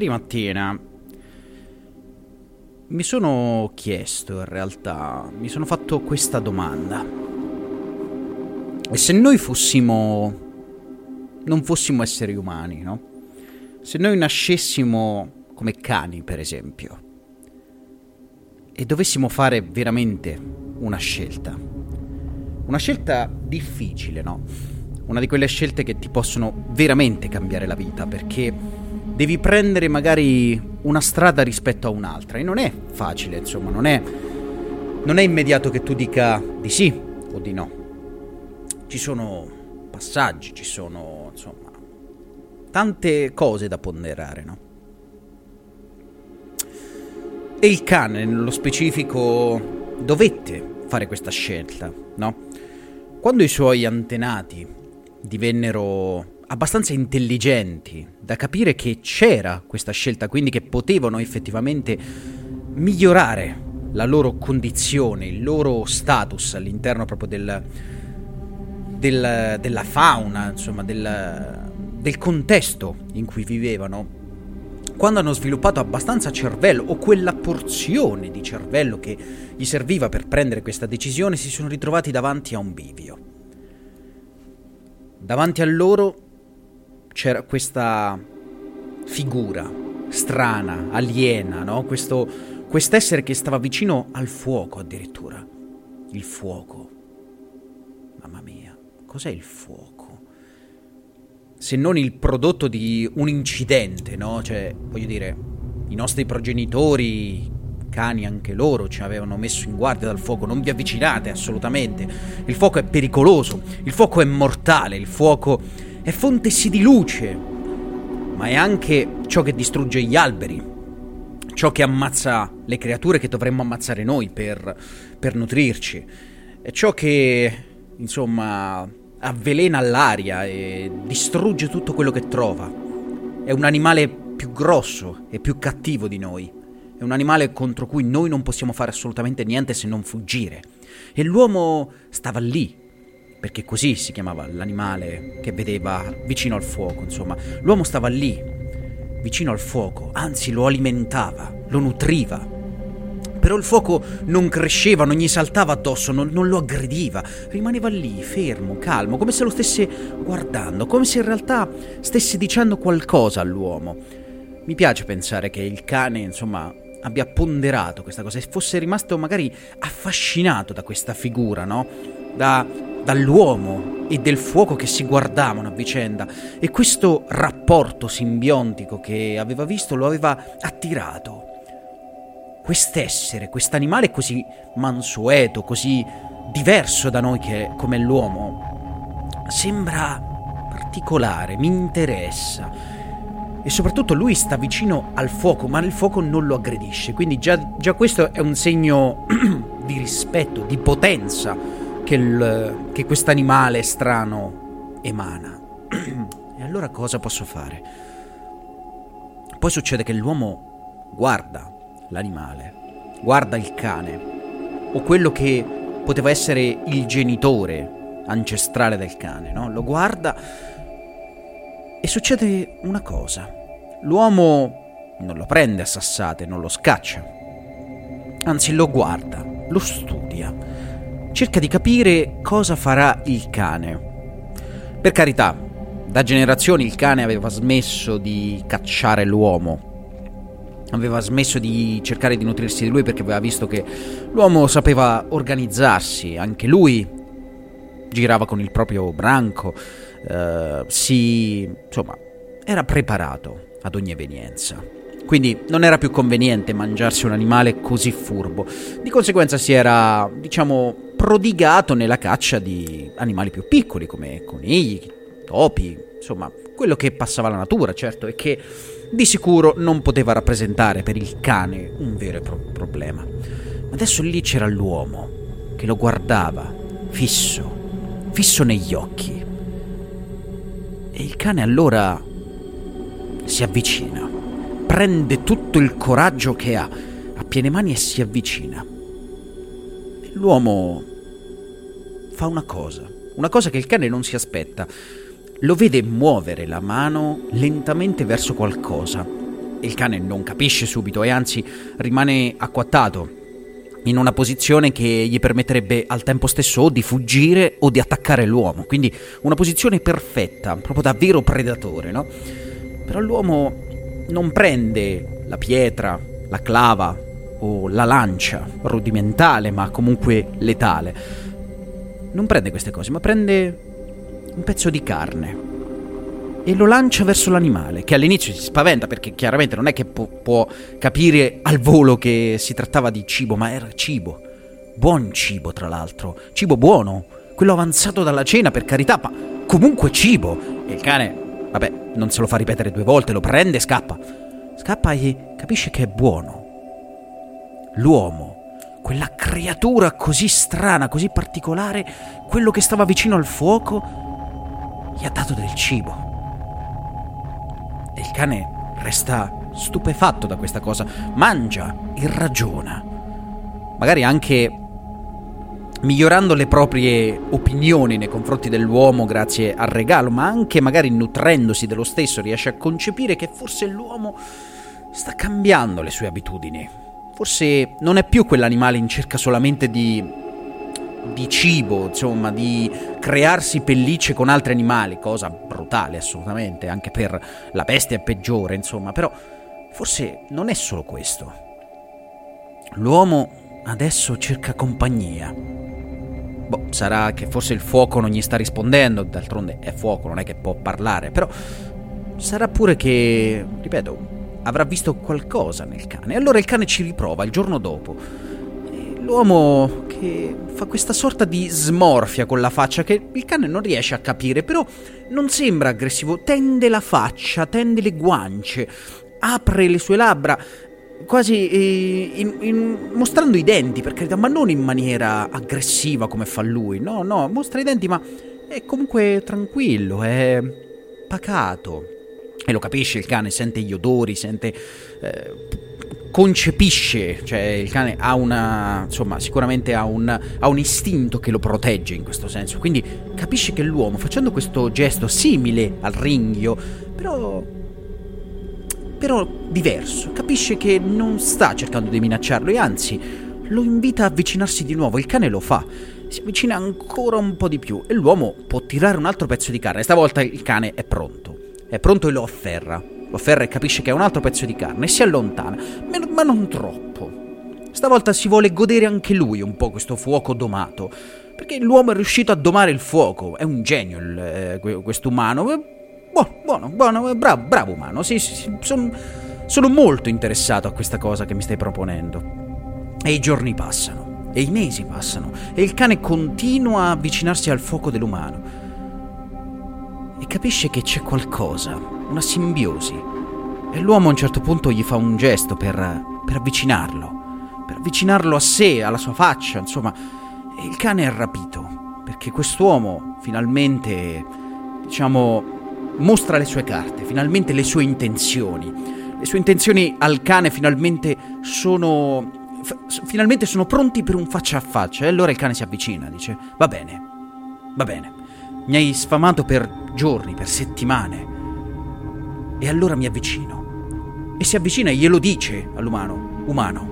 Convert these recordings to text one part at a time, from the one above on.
ieri mattina mi sono chiesto in realtà, mi sono fatto questa domanda. E se noi fossimo, non fossimo esseri umani, no? Se noi nascessimo come cani, per esempio, e dovessimo fare veramente una scelta, una scelta difficile, no? Una di quelle scelte che ti possono veramente cambiare la vita, perché devi prendere magari una strada rispetto a un'altra e non è facile, insomma, non è, non è immediato che tu dica di sì o di no. Ci sono passaggi, ci sono, insomma, tante cose da ponderare, no? E il cane, nello specifico, dovette fare questa scelta, no? Quando i suoi antenati divennero abbastanza intelligenti da capire che c'era questa scelta, quindi che potevano effettivamente migliorare la loro condizione, il loro status all'interno proprio del, del, della fauna, insomma, del, del contesto in cui vivevano, quando hanno sviluppato abbastanza cervello o quella porzione di cervello che gli serviva per prendere questa decisione, si sono ritrovati davanti a un bivio. Davanti a loro c'era questa figura strana, aliena, no? Questo, quest'essere che stava vicino al fuoco addirittura. Il fuoco. Mamma mia, cos'è il fuoco? se non il prodotto di un incidente, no? Cioè, voglio dire, i nostri progenitori, cani anche loro, ci avevano messo in guardia dal fuoco, non vi avvicinate assolutamente, il fuoco è pericoloso, il fuoco è mortale, il fuoco è fonte sì di luce, ma è anche ciò che distrugge gli alberi, ciò che ammazza le creature che dovremmo ammazzare noi per, per nutrirci, è ciò che, insomma, avvelena l'aria e distrugge tutto quello che trova. È un animale più grosso e più cattivo di noi. È un animale contro cui noi non possiamo fare assolutamente niente se non fuggire. E l'uomo stava lì, perché così si chiamava l'animale che vedeva vicino al fuoco, insomma. L'uomo stava lì, vicino al fuoco, anzi lo alimentava, lo nutriva però il fuoco non cresceva, non gli saltava addosso, non, non, lo aggrediva. Rimaneva lì, fermo, calmo, come se lo stesse guardando, come se in realtà stesse dicendo qualcosa all'uomo. Mi piace pensare che il cane, insomma, abbia ponderato questa cosa e fosse rimasto magari affascinato da questa figura, no? Da, dall'uomo e del fuoco che si guardavano a vicenda e questo rapporto simbiontico che aveva visto lo aveva attirato quest'essere, quest'animale così mansueto, così diverso da noi che, come l'uomo, sembra particolare, mi interessa. E soprattutto lui sta vicino al fuoco, ma il fuoco non lo aggredisce. Quindi già, già questo è un segno di rispetto, di potenza che, il, che quest'animale strano emana. e allora cosa posso fare? Poi succede che l'uomo guarda l'animale, guarda il cane, o quello che poteva essere il genitore ancestrale del cane, no? Lo guarda e succede una cosa. L'uomo non lo prende a sassate, non lo scaccia. Anzi, lo guarda, lo studia, cerca di capire cosa farà il cane. Per carità, da generazioni il cane aveva smesso di cacciare l'uomo, aveva smesso di cercare di nutrirsi di lui perché aveva visto che l'uomo sapeva organizzarsi, anche lui girava con il proprio branco, eh, si insomma era preparato ad ogni evenienza. Quindi non era più conveniente mangiarsi un animale così furbo. Di conseguenza si era, diciamo, prodigato nella caccia di animali più piccoli come conigli, topi, insomma, quello che passava alla natura, certo, e che di sicuro non poteva rappresentare per il cane un vero e proprio problema. Ma adesso lì c'era l'uomo che lo guardava, fisso, fisso negli occhi. E il cane allora si avvicina, prende tutto il coraggio che ha a piene mani e si avvicina. L'uomo fa una cosa, una cosa che il cane non si aspetta. Lo vede muovere la mano lentamente verso qualcosa. Il cane non capisce subito e anzi rimane acquattato in una posizione che gli permetterebbe al tempo stesso o di fuggire o di attaccare l'uomo, quindi una posizione perfetta, proprio da vero predatore, no? Però l'uomo non prende la pietra, la clava o la lancia, rudimentale ma comunque letale. Non prende queste cose, ma prende un pezzo di carne e lo lancia verso l'animale, che all'inizio si spaventa perché chiaramente non è che può, può capire al volo che si trattava di cibo, ma era cibo. Buon cibo, tra l'altro. Cibo buono. Quello avanzato dalla cena, per carità, ma comunque cibo. E il cane, vabbè, non se lo fa ripetere due volte, lo prende e scappa. Scappa e capisce che è buono. L'uomo, quella creatura così strana, così particolare, quello che stava vicino al fuoco, gli ha dato del cibo. E il cane resta stupefatto da questa cosa, mangia e ragiona. Magari anche migliorando le proprie opinioni nei confronti dell'uomo grazie al regalo, ma anche magari nutrendosi dello stesso riesce a concepire che forse l'uomo sta cambiando le sue abitudini. Forse non è più quell'animale in cerca solamente di di cibo, insomma, di crearsi pellicce con altri animali, cosa brutale assolutamente, anche per la bestia è peggiore, insomma, però forse non è solo questo. L'uomo adesso cerca compagnia. Boh, sarà che forse il fuoco non gli sta rispondendo, d'altronde è fuoco, non è che può parlare, però sarà pure che, ripeto, avrà visto qualcosa nel cane. Allora il cane ci riprova il giorno dopo L'uomo che fa questa sorta di smorfia con la faccia che il cane non riesce a capire, però non sembra aggressivo, tende la faccia, tende le guance, apre le sue labbra, quasi eh, in, in, mostrando i denti, per carità, ma non in maniera aggressiva come fa lui, no, no, mostra i denti, ma è comunque tranquillo, è pacato. E lo capisce il cane, sente gli odori, sente... Eh, concepisce, cioè il cane ha una, insomma, sicuramente ha un, ha un, istinto che lo protegge in questo senso, quindi capisce che l'uomo facendo questo gesto simile al ringhio, però, però diverso, capisce che non sta cercando di minacciarlo e anzi lo invita a avvicinarsi di nuovo, il cane lo fa, si avvicina ancora un po' di più e l'uomo può tirare un altro pezzo di carne, stavolta il cane è pronto, è pronto e lo afferra. Lo afferra e capisce che è un altro pezzo di carne e si allontana, ma non troppo. Stavolta si vuole godere anche lui un po' questo fuoco domato, perché l'uomo è riuscito a domare il fuoco, è un genio eh, quest'umano. Buono, buono, buono, bravo, bravo umano, sì, sì, sì son, sono molto interessato a questa cosa che mi stai proponendo. E i giorni passano, e i mesi passano, e il cane continua a avvicinarsi al fuoco dell'umano. E capisce che c'è qualcosa, una simbiosi. E l'uomo a un certo punto gli fa un gesto per, per avvicinarlo, per avvicinarlo a sé, alla sua faccia, insomma. E il cane è rapito, perché quest'uomo finalmente, diciamo, mostra le sue carte, finalmente le sue intenzioni. Le sue intenzioni al cane finalmente sono... Finalmente sono pronti per un faccia a faccia. E allora il cane si avvicina, dice, va bene, va bene. Mi hai sfamato per giorni, per settimane. E allora mi avvicino. E si avvicina e glielo dice all'umano. Umano.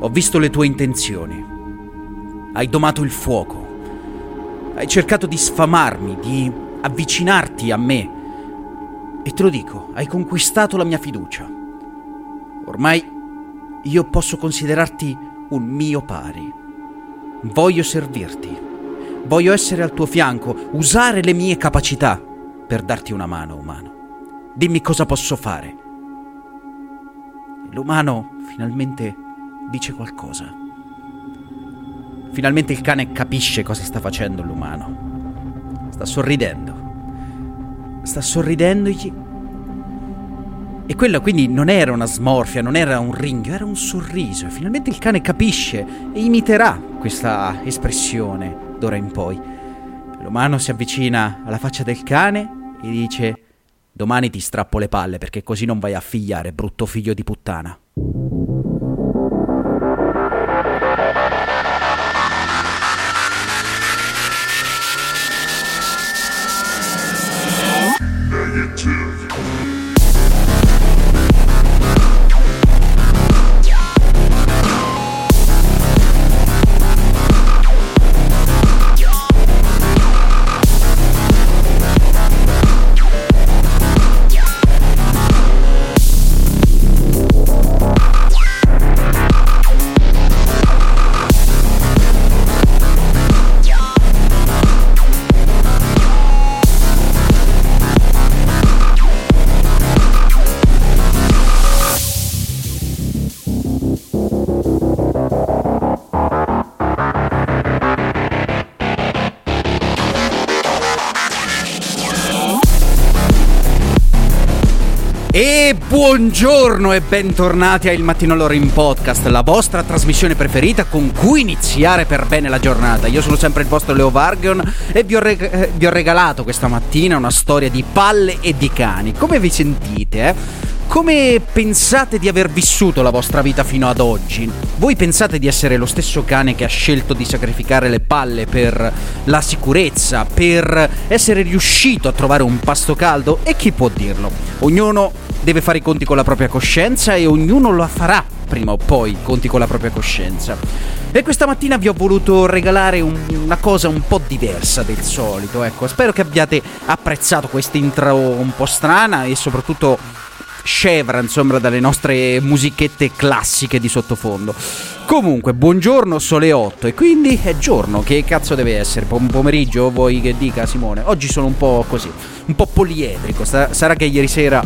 Ho visto le tue intenzioni. Hai domato il fuoco. Hai cercato di sfamarmi, di avvicinarti a me. E te lo dico, hai conquistato la mia fiducia. Ormai io posso considerarti un mio pari. Voglio servirti. Voglio essere al tuo fianco, usare le mie capacità per darti una mano, umano. Dimmi cosa posso fare. L'umano finalmente dice qualcosa. Finalmente il cane capisce cosa sta facendo l'umano. Sta sorridendo. Sta sorridendogli. E quella quindi non era una smorfia, non era un ringhio, era un sorriso. E finalmente il cane capisce e imiterà questa espressione d'ora in poi. L'umano si avvicina alla faccia del cane gli dice domani ti strappo le palle perché così non vai a figliare, brutto figlio di puttana. Buongiorno e bentornati a Il Mattino Loro in Podcast, la vostra trasmissione preferita con cui iniziare per bene la giornata. Io sono sempre il vostro Leo Vargon e vi ho, reg- eh, vi ho regalato questa mattina una storia di palle e di cani. Come vi sentite, eh? Come pensate di aver vissuto la vostra vita fino ad oggi? Voi pensate di essere lo stesso cane che ha scelto di sacrificare le palle per la sicurezza, per essere riuscito a trovare un pasto caldo? E chi può dirlo? Ognuno deve fare i conti con la propria coscienza e ognuno lo farà prima o poi, conti con la propria coscienza. E questa mattina vi ho voluto regalare un, una cosa un po' diversa del solito, ecco, spero che abbiate apprezzato questa intro un po' strana e soprattutto scevra, insomma, dalle nostre musichette classiche di sottofondo. Comunque, buongiorno, sole 8 e quindi è giorno, che cazzo deve essere? Un pomeriggio, vuoi che dica Simone? Oggi sono un po' così, un po' poliedrico, sarà che ieri sera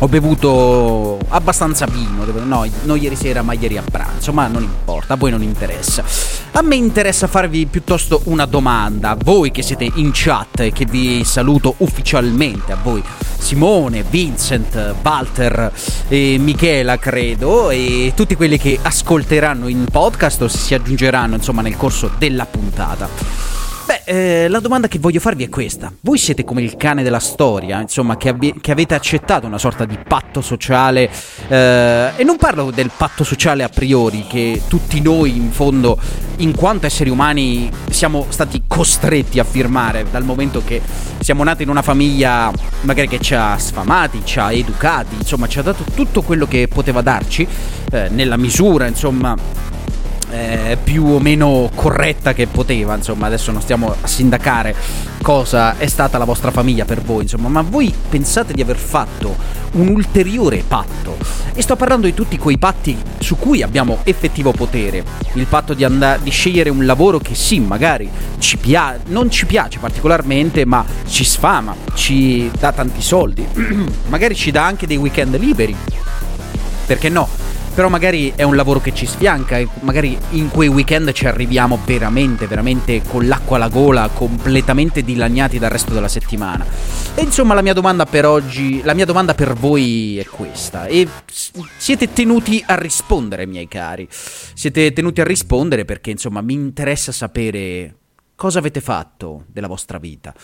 ho bevuto abbastanza vino, no, non ieri sera ma ieri a pranzo, ma non importa, a voi non interessa. A me interessa farvi piuttosto una domanda, voi che siete in chat e che vi saluto ufficialmente, a voi Simone, Vincent, Walter e Michela credo, e tutti quelli che ascolteranno in podcast o si aggiungeranno insomma nel corso della puntata. Beh, eh, la domanda che voglio farvi è questa. Voi siete come il cane della storia, insomma, che, abbi- che avete accettato una sorta di patto sociale, eh, e non parlo del patto sociale a priori, che tutti noi in fondo, in quanto esseri umani, siamo stati costretti a firmare, dal momento che siamo nati in una famiglia magari che ci ha sfamati, ci ha educati, insomma, ci ha dato tutto quello che poteva darci, eh, nella misura, insomma eh, più o meno corretta che poteva, insomma, adesso non stiamo a sindacare cosa è stata la vostra famiglia per voi, insomma, ma voi pensate di aver fatto un ulteriore patto? E sto parlando di tutti quei patti su cui abbiamo effettivo potere, il patto di, and- di scegliere un lavoro che sì, magari ci pia- non ci piace particolarmente, ma ci sfama, ci dà tanti soldi, magari ci dà anche dei weekend liberi, perché no? Però magari è un lavoro che ci sfianca e magari in quei weekend ci arriviamo veramente, veramente con l'acqua alla gola, completamente dilaniati dal resto della settimana. E insomma la mia domanda per oggi, la mia domanda per voi è questa. E siete tenuti a rispondere, miei cari. Siete tenuti a rispondere perché insomma mi interessa sapere cosa avete fatto della vostra vita.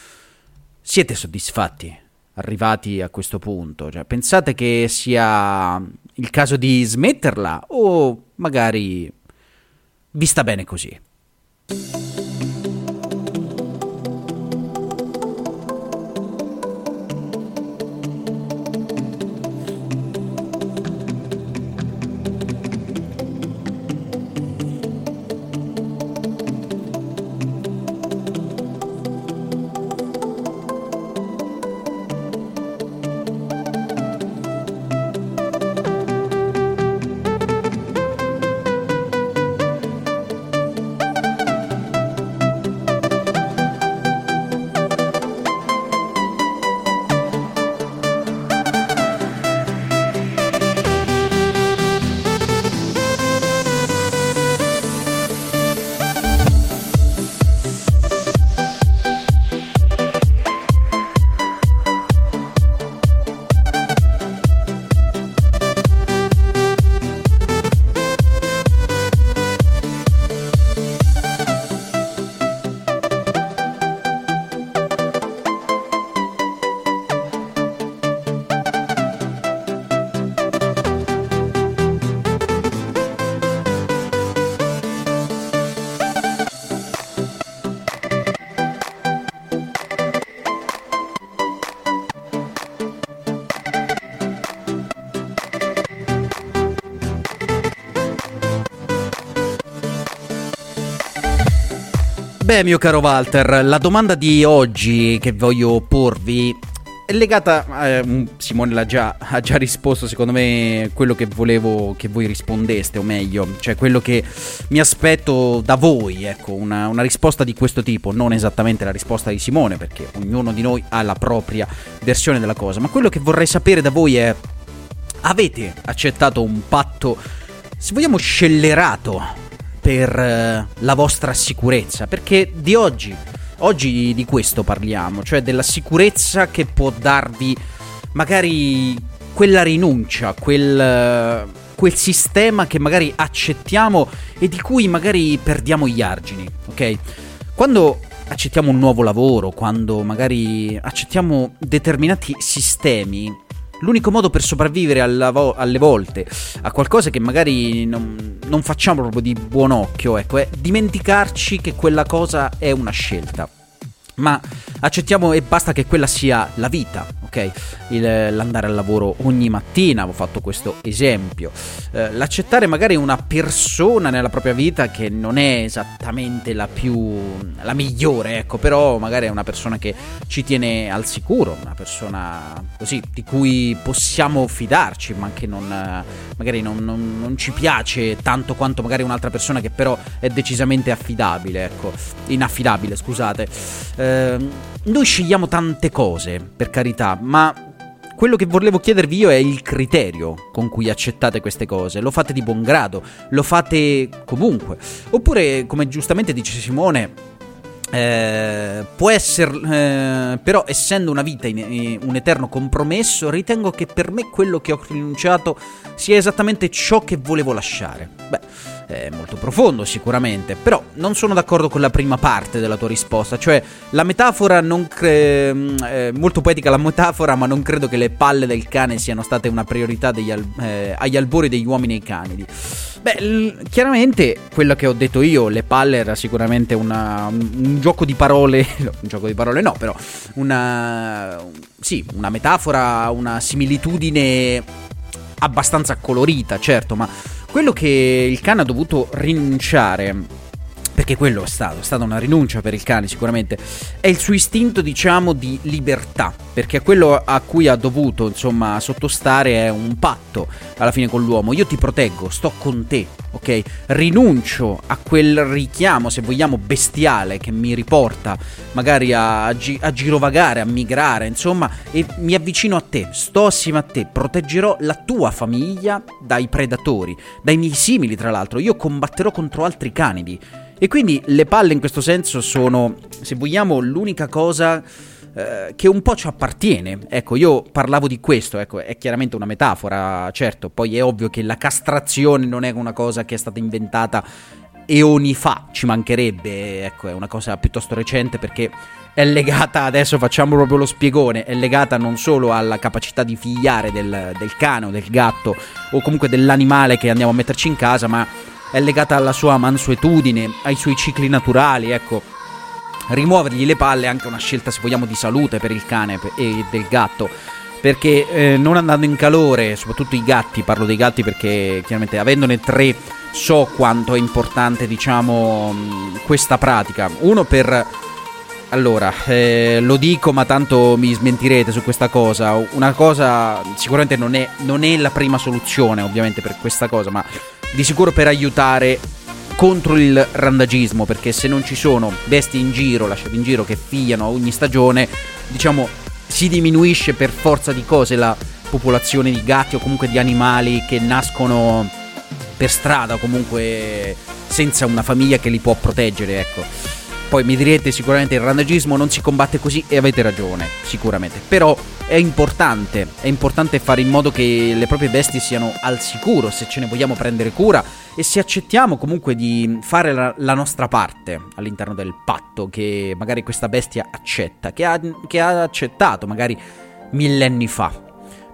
Siete soddisfatti? Arrivati a questo punto, cioè, pensate che sia il caso di smetterla o magari vi sta bene così? Beh, mio caro Walter, la domanda di oggi che voglio porvi è legata, eh, Simone l'ha già, ha già risposto secondo me quello che volevo che voi rispondeste, o meglio, cioè quello che mi aspetto da voi, ecco, una, una risposta di questo tipo, non esattamente la risposta di Simone, perché ognuno di noi ha la propria versione della cosa, ma quello che vorrei sapere da voi è, avete accettato un patto, se vogliamo, scellerato per eh, la vostra sicurezza, perché di oggi, oggi di questo parliamo, cioè della sicurezza che può darvi magari quella rinuncia, quel, quel sistema che magari accettiamo e di cui magari perdiamo gli argini, ok? Quando accettiamo un nuovo lavoro, quando magari accettiamo determinati sistemi, l'unico modo per sopravvivere vo- alle volte a qualcosa che magari non, non facciamo proprio di buon occhio, ecco, è dimenticarci che quella cosa è una scelta. Ma accettiamo e basta che quella sia la vita, ok? Il, l'andare al lavoro ogni mattina, avevo fatto questo esempio. Eh, l'accettare magari una persona nella propria vita che non è esattamente la più. la migliore, ecco, però magari è una persona che ci tiene al sicuro, una persona così di cui possiamo fidarci, ma che non, magari non, non, non ci piace tanto quanto magari un'altra persona che però è decisamente affidabile, ecco, inaffidabile, scusate. Eh, noi scegliamo tante cose, per carità, ma quello che volevo chiedervi io è il criterio con cui accettate queste cose. Lo fate di buon grado, lo fate comunque. Oppure, come giustamente dice Simone, eh, può essere, eh, però essendo una vita in, in, un eterno compromesso, ritengo che per me quello che ho rinunciato sia esattamente ciò che volevo lasciare. Beh è molto profondo sicuramente, però non sono d'accordo con la prima parte della tua risposta, cioè la metafora non cre... Mm, è molto poetica la metafora, ma non credo che le palle del cane siano state una priorità al... eh, agli albori degli uomini e canidi. Beh, l- chiaramente quello che ho detto io, le palle era sicuramente una, un, gioco di parole, un gioco di parole no, però una sì, una metafora, una similitudine abbastanza colorita, certo, ma quello che il cane ha dovuto rinunciare perché quello è stato, è stata una rinuncia per il cane sicuramente, è il suo istinto diciamo di libertà, perché quello a cui ha dovuto insomma sottostare è un patto alla fine con l'uomo, io ti proteggo, sto con te, ok? Rinuncio a quel richiamo, se vogliamo, bestiale che mi riporta magari a, gi- a girovagare, a migrare, insomma, e mi avvicino a te, sto assieme a te, proteggerò la tua famiglia dai predatori, dai miei simili tra l'altro, io combatterò contro altri canidi e quindi le palle in questo senso sono, se vogliamo, l'unica cosa eh, che un po' ci appartiene. Ecco, io parlavo di questo, ecco, è chiaramente una metafora, certo, poi è ovvio che la castrazione non è una cosa che è stata inventata eoni fa, ci mancherebbe, ecco, è una cosa piuttosto recente perché è legata, adesso facciamo proprio lo spiegone, è legata non solo alla capacità di figliare del, del cane o del gatto o comunque dell'animale che andiamo a metterci in casa, ma è legata alla sua mansuetudine, ai suoi cicli naturali, ecco. Rimuovergli le palle è anche una scelta, se vogliamo, di salute per il cane e del gatto. Perché eh, non andando in calore, soprattutto i gatti, parlo dei gatti perché chiaramente avendone tre so quanto è importante, diciamo, questa pratica. Uno per allora, eh, lo dico, ma tanto mi smentirete su questa cosa. Una cosa sicuramente non è, non è la prima soluzione, ovviamente, per questa cosa, ma di sicuro per aiutare contro il randagismo, perché se non ci sono bestie in giro, lasciate in giro, che figliano ogni stagione, diciamo, si diminuisce per forza di cose la popolazione di gatti o comunque di animali che nascono per strada comunque senza una famiglia che li può proteggere, ecco. Poi mi direte sicuramente il randagismo non si combatte così e avete ragione, sicuramente. Però è importante, è importante fare in modo che le proprie bestie siano al sicuro se ce ne vogliamo prendere cura e se accettiamo comunque di fare la, la nostra parte all'interno del patto che magari questa bestia accetta, che ha, che ha accettato magari millenni fa.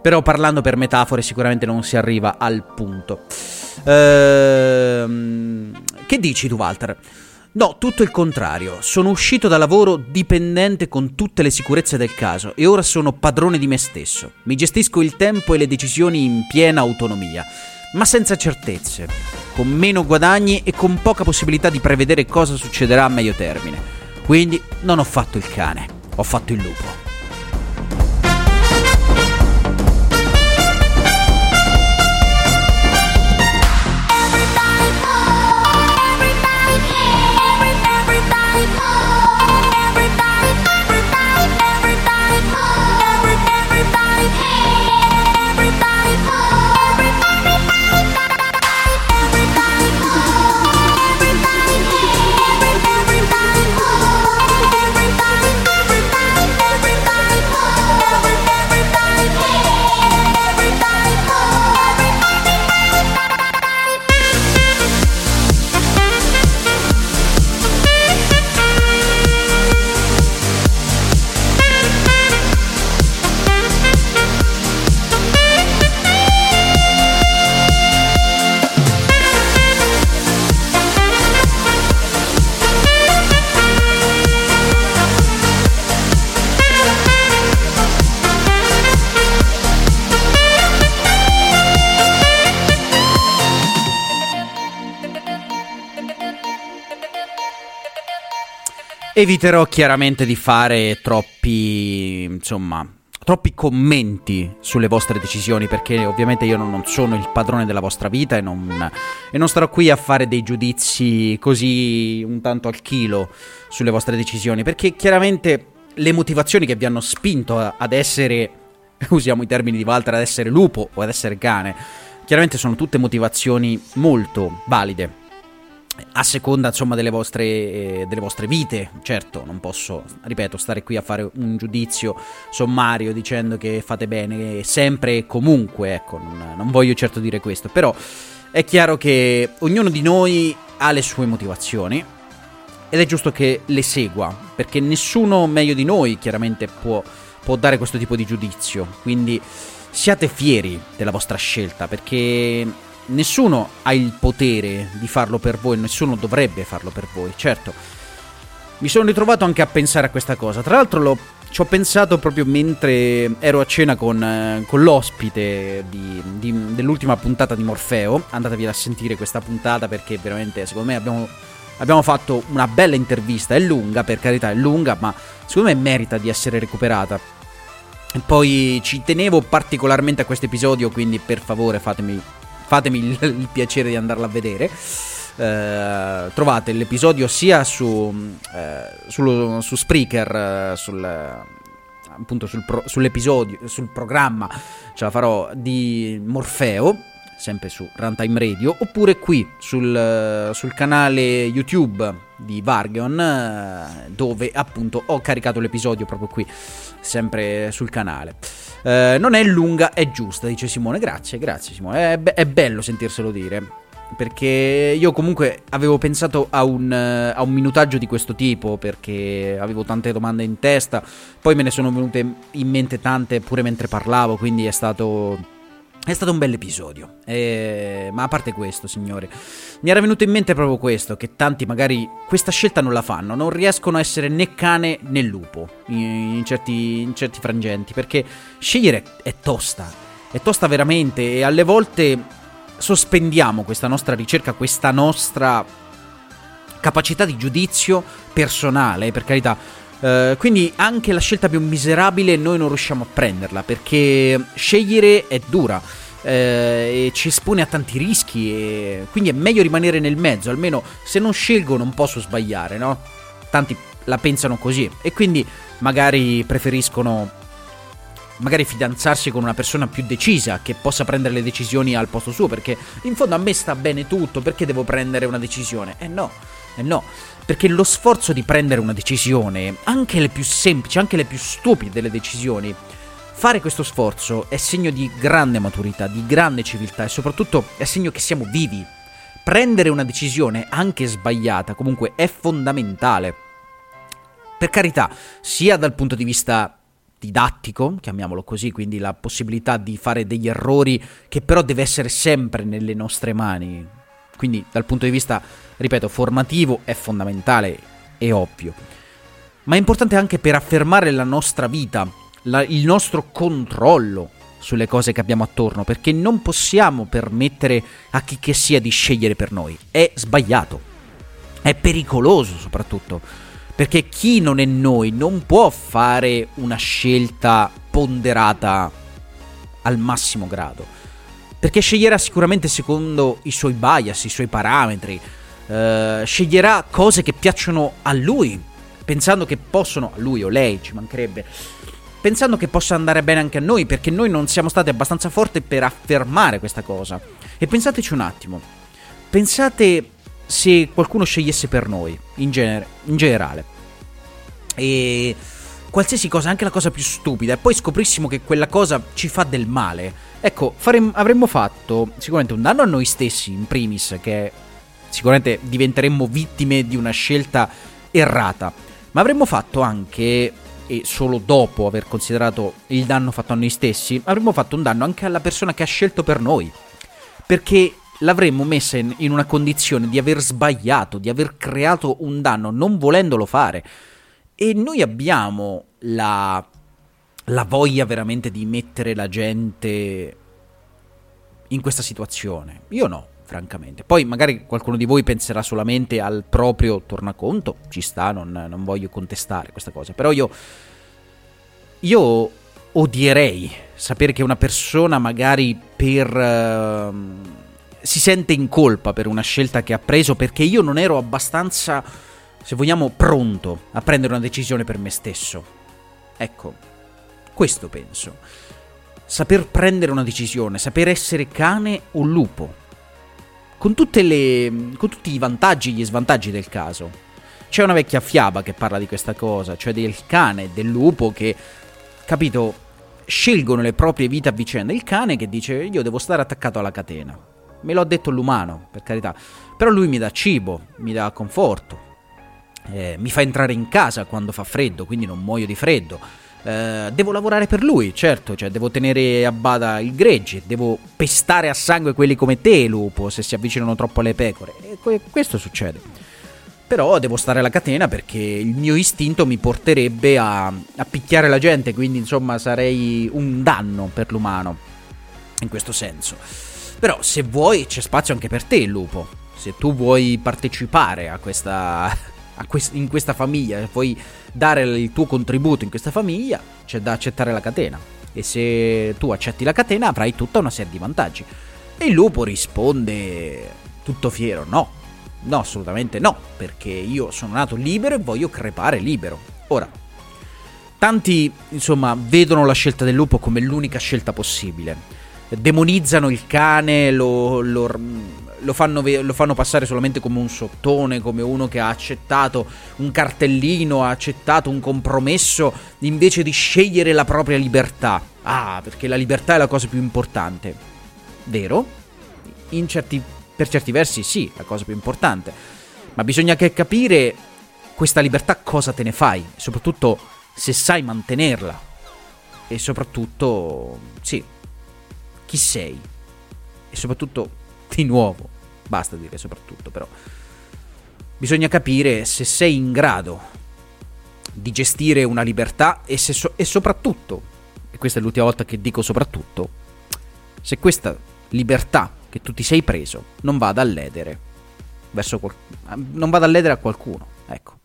Però parlando per metafore sicuramente non si arriva al punto. Ehm, che dici tu Walter? No, tutto il contrario. Sono uscito da lavoro dipendente con tutte le sicurezze del caso e ora sono padrone di me stesso. Mi gestisco il tempo e le decisioni in piena autonomia, ma senza certezze, con meno guadagni e con poca possibilità di prevedere cosa succederà a medio termine. Quindi non ho fatto il cane, ho fatto il lupo. Eviterò chiaramente di fare troppi, insomma, troppi commenti sulle vostre decisioni perché ovviamente io non sono il padrone della vostra vita e non, e non, starò qui a fare dei giudizi così un tanto al chilo sulle vostre decisioni perché chiaramente le motivazioni che vi hanno spinto ad essere, usiamo i termini di Walter, ad essere lupo o ad essere cane, chiaramente sono tutte motivazioni molto valide a seconda insomma delle vostre, eh, delle vostre, vite. Certo, non posso, ripeto, stare qui a fare un giudizio sommario dicendo che fate bene sempre e comunque, ecco, non, non voglio certo dire questo, però è chiaro che ognuno di noi ha le sue motivazioni ed è giusto che le segua, perché nessuno meglio di noi chiaramente può, può dare questo tipo di giudizio, quindi siate fieri della vostra scelta, perché nessuno ha il potere di farlo per voi, nessuno dovrebbe farlo per voi, certo. Mi sono ritrovato anche a pensare a questa cosa. Tra l'altro ci ho pensato proprio mentre ero a cena con, eh, con l'ospite di, di, dell'ultima puntata di Morfeo. Andatevi a sentire questa puntata perché veramente, secondo me, abbiamo, abbiamo fatto una bella intervista. È lunga, per carità, è lunga, ma secondo me merita di essere recuperata. Poi ci tenevo particolarmente a questo episodio, quindi per favore fatemi fatemi il, il piacere di andarla a vedere. Uh, trovate l'episodio sia su, uh, sullo, su Spreaker, uh, sul, appunto sul pro, sull'episodio, sul programma, ce la farò di Morfeo, sempre su Runtime Radio, oppure qui sul, sul canale YouTube di Vargon, dove appunto ho caricato l'episodio proprio qui, sempre sul canale. Eh, non è lunga, è giusta, dice Simone. Grazie, grazie Simone. È, be- è bello sentirselo dire. Perché io comunque avevo pensato a un, uh, a un, minutaggio di questo tipo perché avevo tante domande in testa, poi me ne sono venute in mente tante pure mentre parlavo, quindi è stato è stato un bel episodio, eh, ma a parte questo, signori, mi era venuto in mente proprio questo, che tanti magari questa scelta non la fanno, non riescono a essere né cane né lupo in, in, certi, in certi frangenti, perché scegliere è tosta, è tosta veramente e alle volte sospendiamo questa nostra ricerca, questa nostra capacità di giudizio personale, per carità, Uh, quindi anche la scelta più miserabile noi non riusciamo a prenderla perché scegliere è dura uh, e ci espone a tanti rischi e quindi è meglio rimanere nel mezzo, almeno se non scelgo non posso sbagliare, no? Tanti la pensano così e quindi magari preferiscono magari fidanzarsi con una persona più decisa che possa prendere le decisioni al posto suo perché in fondo a me sta bene tutto, perché devo prendere una decisione? Eh no, eh no perché lo sforzo di prendere una decisione, anche le più semplici, anche le più stupide delle decisioni, fare questo sforzo è segno di grande maturità, di grande civiltà e soprattutto è segno che siamo vivi. Prendere una decisione, anche sbagliata, comunque è fondamentale. Per carità, sia dal punto di vista didattico, chiamiamolo così, quindi la possibilità di fare degli errori che però deve essere sempre nelle nostre mani. Quindi dal punto di vista ripeto, formativo è fondamentale, è ovvio. Ma è importante anche per affermare la nostra vita, la, il nostro controllo sulle cose che abbiamo attorno, perché non possiamo permettere a chi che sia di scegliere per noi. È sbagliato. È pericoloso soprattutto. Perché chi non è noi non può fare una scelta ponderata al massimo grado. Perché sceglierà sicuramente secondo i suoi bias, i suoi parametri, eh, sceglierà cose che piacciono a lui, pensando che possono, a lui o lei ci mancherebbe, pensando che possa andare bene anche a noi, perché noi non siamo stati abbastanza forti per affermare questa cosa. E pensateci un attimo, pensate se qualcuno scegliesse per noi, in, genere, in generale, e qualsiasi cosa, anche la cosa più stupida, e poi scoprissimo che quella cosa ci fa del male. Ecco, farem- avremmo fatto sicuramente un danno a noi stessi, in primis, che sicuramente diventeremmo vittime di una scelta errata, ma avremmo fatto anche, e solo dopo aver considerato il danno fatto a noi stessi, avremmo fatto un danno anche alla persona che ha scelto per noi, perché l'avremmo messa in, in una condizione di aver sbagliato, di aver creato un danno non volendolo fare. E noi abbiamo la, la voglia veramente di mettere la gente in questa situazione. Io no francamente. Poi magari qualcuno di voi penserà solamente al proprio tornaconto, ci sta, non, non voglio contestare questa cosa, però io, io odierei sapere che una persona magari per... Uh, si sente in colpa per una scelta che ha preso perché io non ero abbastanza, se vogliamo, pronto a prendere una decisione per me stesso. Ecco, questo penso. Saper prendere una decisione, saper essere cane o lupo. Con, le, con tutti i vantaggi e gli svantaggi del caso. C'è una vecchia fiaba che parla di questa cosa, cioè del cane e del lupo che, capito, scelgono le proprie vite a vicenda. Il cane che dice io devo stare attaccato alla catena. Me lo ha detto l'umano, per carità. Però lui mi dà cibo, mi dà conforto. Eh, mi fa entrare in casa quando fa freddo, quindi non muoio di freddo. Eh, devo lavorare per lui, certo, cioè devo tenere a bada il gregge, devo pestare a sangue quelli come te, lupo, se si avvicinano troppo alle pecore. E questo succede. Però devo stare alla catena perché il mio istinto mi porterebbe a, a picchiare la gente, quindi insomma sarei un danno per l'umano, in questo senso. Però se vuoi c'è spazio anche per te lupo. Se tu vuoi partecipare a questa, a quest- in questa famiglia, vuoi dare il tuo contributo in questa famiglia, c'è da accettare la catena. E se tu accetti la catena avrai tutta una serie di vantaggi. E il lupo risponde tutto fiero, no. No, assolutamente no, perché io sono nato libero e voglio crepare libero. Ora, tanti, insomma, vedono la scelta del lupo come l'unica scelta possibile demonizzano il cane, lo, lo, lo, fanno, lo, fanno, passare solamente come un sottone, come uno che ha accettato un cartellino, ha accettato un compromesso invece di scegliere la propria libertà. Ah, perché la libertà è la cosa più importante. Vero? Certi, per certi versi sì, la cosa più importante. Ma bisogna che capire questa libertà cosa te ne fai, soprattutto se sai mantenerla. E soprattutto, sì, chi sei e soprattutto di nuovo, basta dire soprattutto però, bisogna capire se sei in grado di gestire una libertà e, so- e soprattutto, e questa è l'ultima volta che dico soprattutto, se questa libertà che tu ti sei preso non vada a ledere verso qual- non vada a ledere a qualcuno, ecco.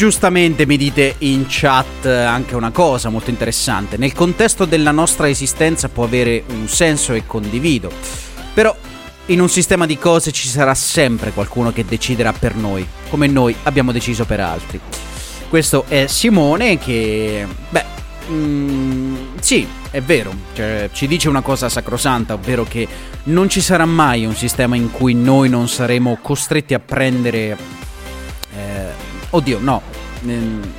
Giustamente mi dite in chat anche una cosa molto interessante. Nel contesto della nostra esistenza può avere un senso e condivido. Però in un sistema di cose ci sarà sempre qualcuno che deciderà per noi, come noi abbiamo deciso per altri. Questo è Simone che, beh, mm, sì, è vero, cioè, ci dice una cosa sacrosanta, ovvero che non ci sarà mai un sistema in cui noi non saremo costretti a prendere oddio, no,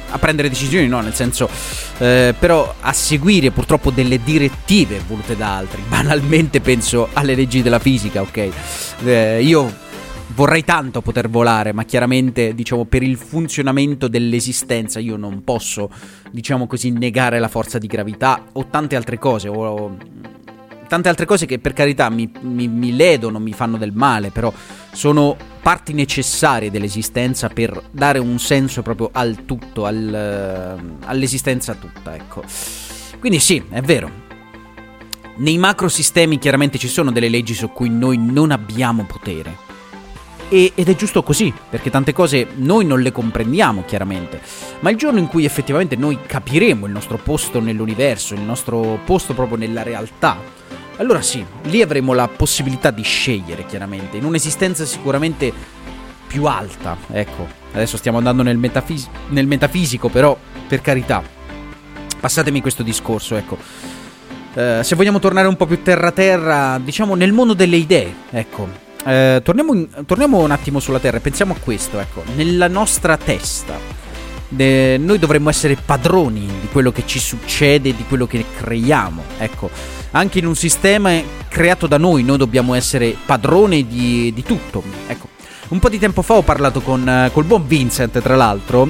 a prendere decisioni, no, nel senso, eh, però a seguire purtroppo delle direttive volute da altri. Banalmente penso alle leggi della fisica, ok? Eh, io vorrei tanto poter volare, ma chiaramente, diciamo, per il funzionamento dell'esistenza io non posso, diciamo così, negare la forza di gravità o tante altre cose, o tante altre cose che per carità mi, mi, mi ledono, mi fanno del male, però sono parti necessarie dell'esistenza per dare un senso proprio al tutto, al, all'esistenza tutta, ecco. Quindi sì, è vero. Nei macrosistemi chiaramente ci sono delle leggi su cui noi non abbiamo potere. E, ed è giusto così, perché tante cose noi non le comprendiamo chiaramente, ma il giorno in cui effettivamente noi capiremo il nostro posto nell'universo, il nostro posto proprio nella realtà, allora sì, lì avremo la possibilità di scegliere chiaramente, in un'esistenza sicuramente più alta, ecco, adesso stiamo andando nel, metafis- nel metafisico, però per carità, passatemi questo discorso, ecco. Uh, se vogliamo tornare un po' più terra terra, diciamo nel mondo delle idee, ecco, eh, torniamo, in, torniamo, un attimo sulla Terra e pensiamo a questo, ecco, nella nostra testa. De, noi dovremmo essere padroni di quello che ci succede, di quello che creiamo. Ecco, anche in un sistema creato da noi, noi dobbiamo essere padroni di, di tutto. Ecco, un po' di tempo fa ho parlato con col buon Vincent, tra l'altro,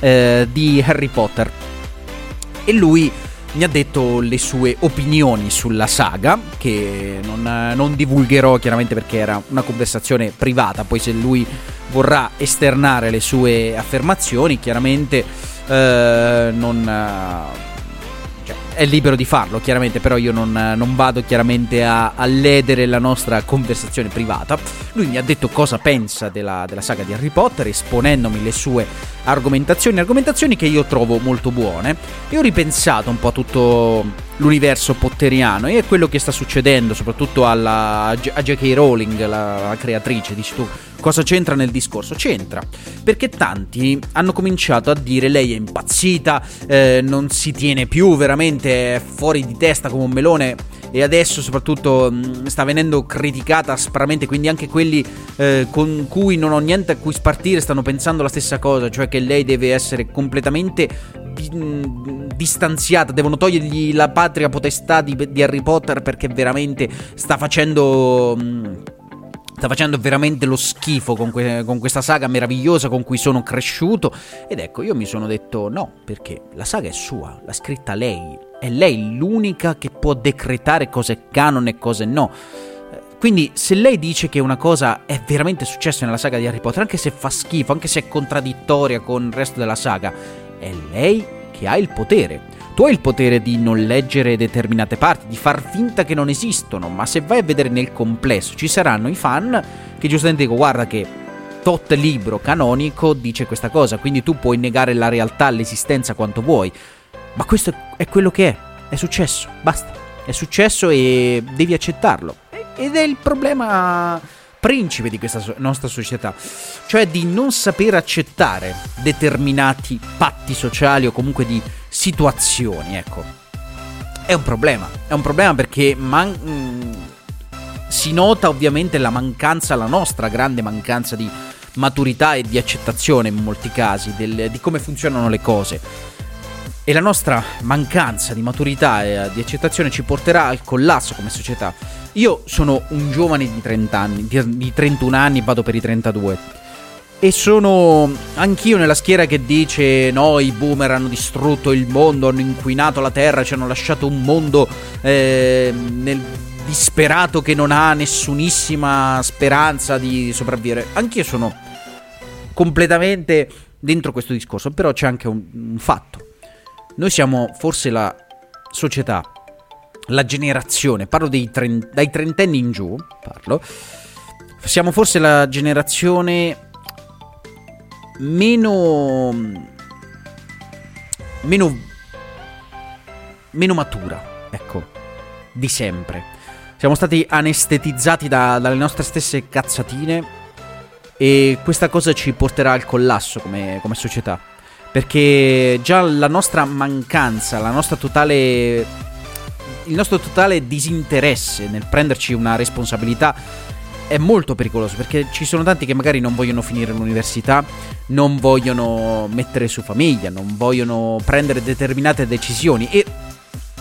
eh, di Harry Potter. E lui mi ha detto le sue opinioni sulla saga, che non, non, divulgherò chiaramente perché era una conversazione privata, poi se lui vorrà esternare le sue affermazioni, chiaramente eh, non è libero di farlo, chiaramente, però io non, non vado chiaramente a, a, ledere la nostra conversazione privata. Lui mi ha detto cosa pensa della, della saga di Harry Potter, esponendomi le sue argomentazioni, argomentazioni che io trovo molto buone. E ho ripensato un po' a tutto l'universo potteriano e a quello che sta succedendo, soprattutto alla, a J.K. Rowling, la, la creatrice, dici tu Cosa c'entra nel discorso? C'entra, perché tanti hanno cominciato a dire lei è impazzita, eh, non si tiene più, veramente è fuori di testa come un melone e adesso soprattutto mh, sta venendo criticata aspramente, quindi anche quelli eh, con cui non ho niente a cui spartire stanno pensando la stessa cosa, cioè che lei deve essere completamente distanziata, devono togliergli la patria potestà di, di Harry Potter perché veramente sta facendo... Mh, sta facendo veramente lo schifo con, que- con, questa saga meravigliosa con cui sono cresciuto. Ed ecco, io mi sono detto no, perché la saga è sua, l'ha scritta lei. È lei l'unica che può decretare cosa è canon e cosa no. Quindi se lei dice che una cosa è veramente successa nella saga di Harry Potter, anche se fa schifo, anche se è contraddittoria con il resto della saga, è lei che ha il potere. Tu hai il potere di non leggere determinate parti, di far finta che non esistono, ma se vai a vedere nel complesso ci saranno i fan che giustamente dicono guarda che tot libro canonico dice questa cosa, quindi tu puoi negare la realtà, l'esistenza quanto vuoi, ma questo è quello che è, è successo, basta, è successo e devi accettarlo. Ed è il problema principe di questa nostra società, cioè di non saper accettare determinati patti sociali o comunque di situazioni, ecco. È un problema, è un problema perché man- mm, si nota ovviamente la mancanza, la nostra grande mancanza di maturità e di accettazione in molti casi del, di come funzionano le cose. E la nostra mancanza di maturità e di accettazione ci porterà al collasso come società. Io sono un giovane di 30 anni, di 31 anni, vado per i 32 e sono anch'io nella schiera che dice no, i boomer hanno distrutto il mondo, hanno inquinato la terra, ci hanno lasciato un mondo eh, nel disperato che non ha nessunissima speranza di sopravvivere. Anch'io sono completamente dentro questo discorso, però c'è anche un, un fatto. Noi siamo forse la società, la generazione, parlo trent- dai trentenni in giù, parlo, siamo forse la generazione meno meno meno matura, ecco, di sempre. Siamo stati anestetizzati da, dalle nostre stesse cazzatine e questa cosa ci porterà al collasso come, come società. Perché già la nostra mancanza, la nostra totale il nostro totale disinteresse nel prenderci una responsabilità è molto pericoloso perché ci sono tanti che magari non vogliono finire l'università, non vogliono mettere su famiglia, non vogliono prendere determinate decisioni e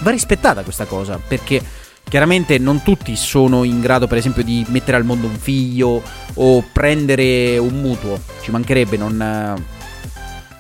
va rispettata questa cosa perché Chiaramente non tutti sono in grado, per esempio, di mettere al mondo un figlio o prendere un mutuo. Ci mancherebbe, non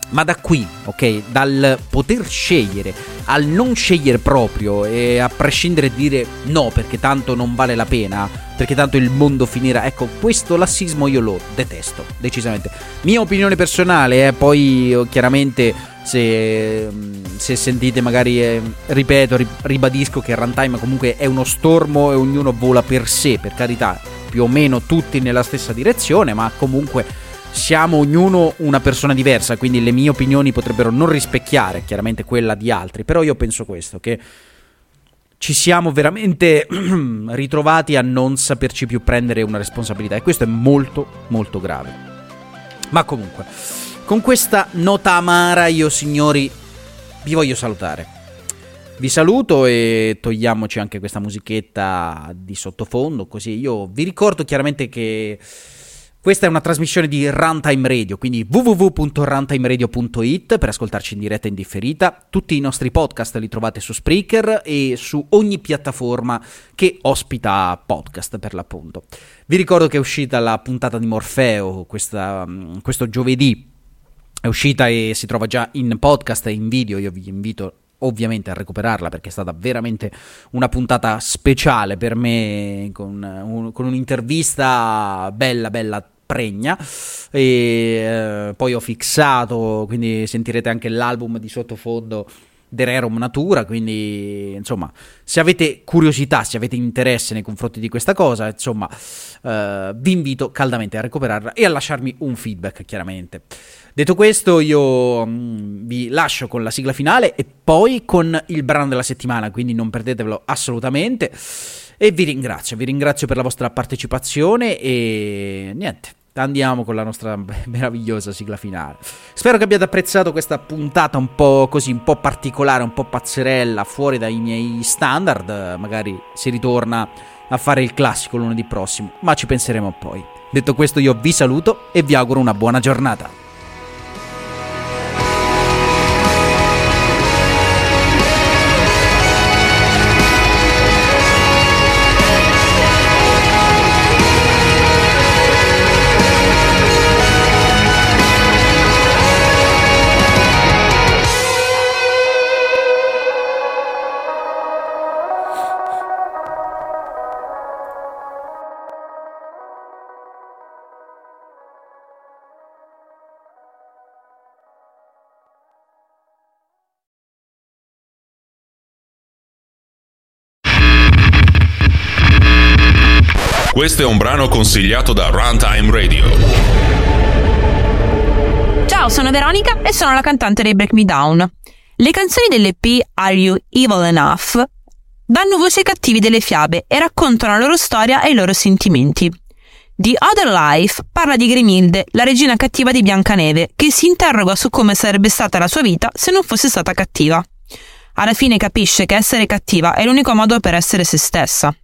ma da qui, ok, dal poter scegliere al non scegliere proprio e a prescindere di dire no perché tanto non vale la pena, perché tanto il mondo finirà, ecco, questo lassismo io lo detesto, decisamente. Mia opinione personale, eh, poi chiaramente se, se, sentite magari, eh, ripeto, ribadisco che Runtime comunque è uno stormo e ognuno vola per sé, per carità, più o meno tutti nella stessa direzione, ma comunque siamo ognuno una persona diversa, quindi le mie opinioni potrebbero non rispecchiare chiaramente quella di altri, però io penso questo, che ci siamo veramente ritrovati a non saperci più prendere una responsabilità e questo è molto molto grave. Ma comunque, con questa nota amara io signori vi voglio salutare. Vi saluto e togliamoci anche questa musichetta di sottofondo, così io vi ricordo chiaramente che questa è una trasmissione di Runtime Radio, quindi www.runtimeradio.it per ascoltarci in diretta e in differita. Tutti i nostri podcast li trovate su Spreaker e su ogni piattaforma che ospita podcast per l'appunto. Vi ricordo che è uscita la puntata di Morfeo questa, mm, questo giovedì. È uscita e si trova già in podcast e in video. Io vi invito ovviamente a recuperarla perché è stata veramente una puntata speciale per me con, un, con un'intervista bella bella pregna e eh, poi ho fissato quindi sentirete anche l'album di sottofondo The Rerum Natura, quindi insomma, se avete curiosità, se avete interesse nei confronti di questa cosa, insomma, eh, vi invito caldamente a recuperarla e a lasciarmi un feedback, chiaramente. Detto questo, io mm, vi lascio con la sigla finale e poi con il brano della settimana, quindi non perdetevelo assolutamente. E vi ringrazio, vi ringrazio per la vostra partecipazione e niente andiamo con la nostra meravigliosa sigla finale. Spero che abbiate apprezzato questa puntata un po' così, un po' particolare, un po' pazzerella, fuori dai miei standard. Magari si ritorna a fare il classico lunedì prossimo, ma ci penseremo poi. Detto questo io vi saluto e vi auguro una buona giornata. Questo è un brano consigliato da Runtime Radio. Ciao, sono Veronica e sono la cantante dei Break Me Down. Le canzoni dell'EP Are You Evil Enough danno voce ai cattivi delle fiabe e raccontano la loro storia e i loro sentimenti. The Other Life parla di Grimilde, la regina cattiva di Biancaneve, che si interroga su come sarebbe stata la sua vita se non fosse stata cattiva. Alla fine capisce che essere cattiva è l'unico modo per essere se stessa.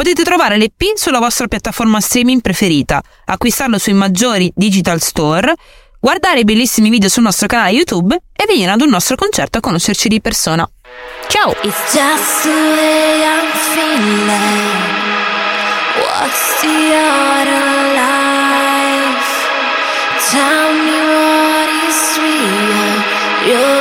Potete trovare l'EP sulla vostra piattaforma streaming preferita, acquistarlo sui maggiori digital store, guardare i bellissimi video sul nostro canale YouTube e venire ad un nostro concerto a conoscerci di persona. Ciao! What's the other life? Tell me what is real, yours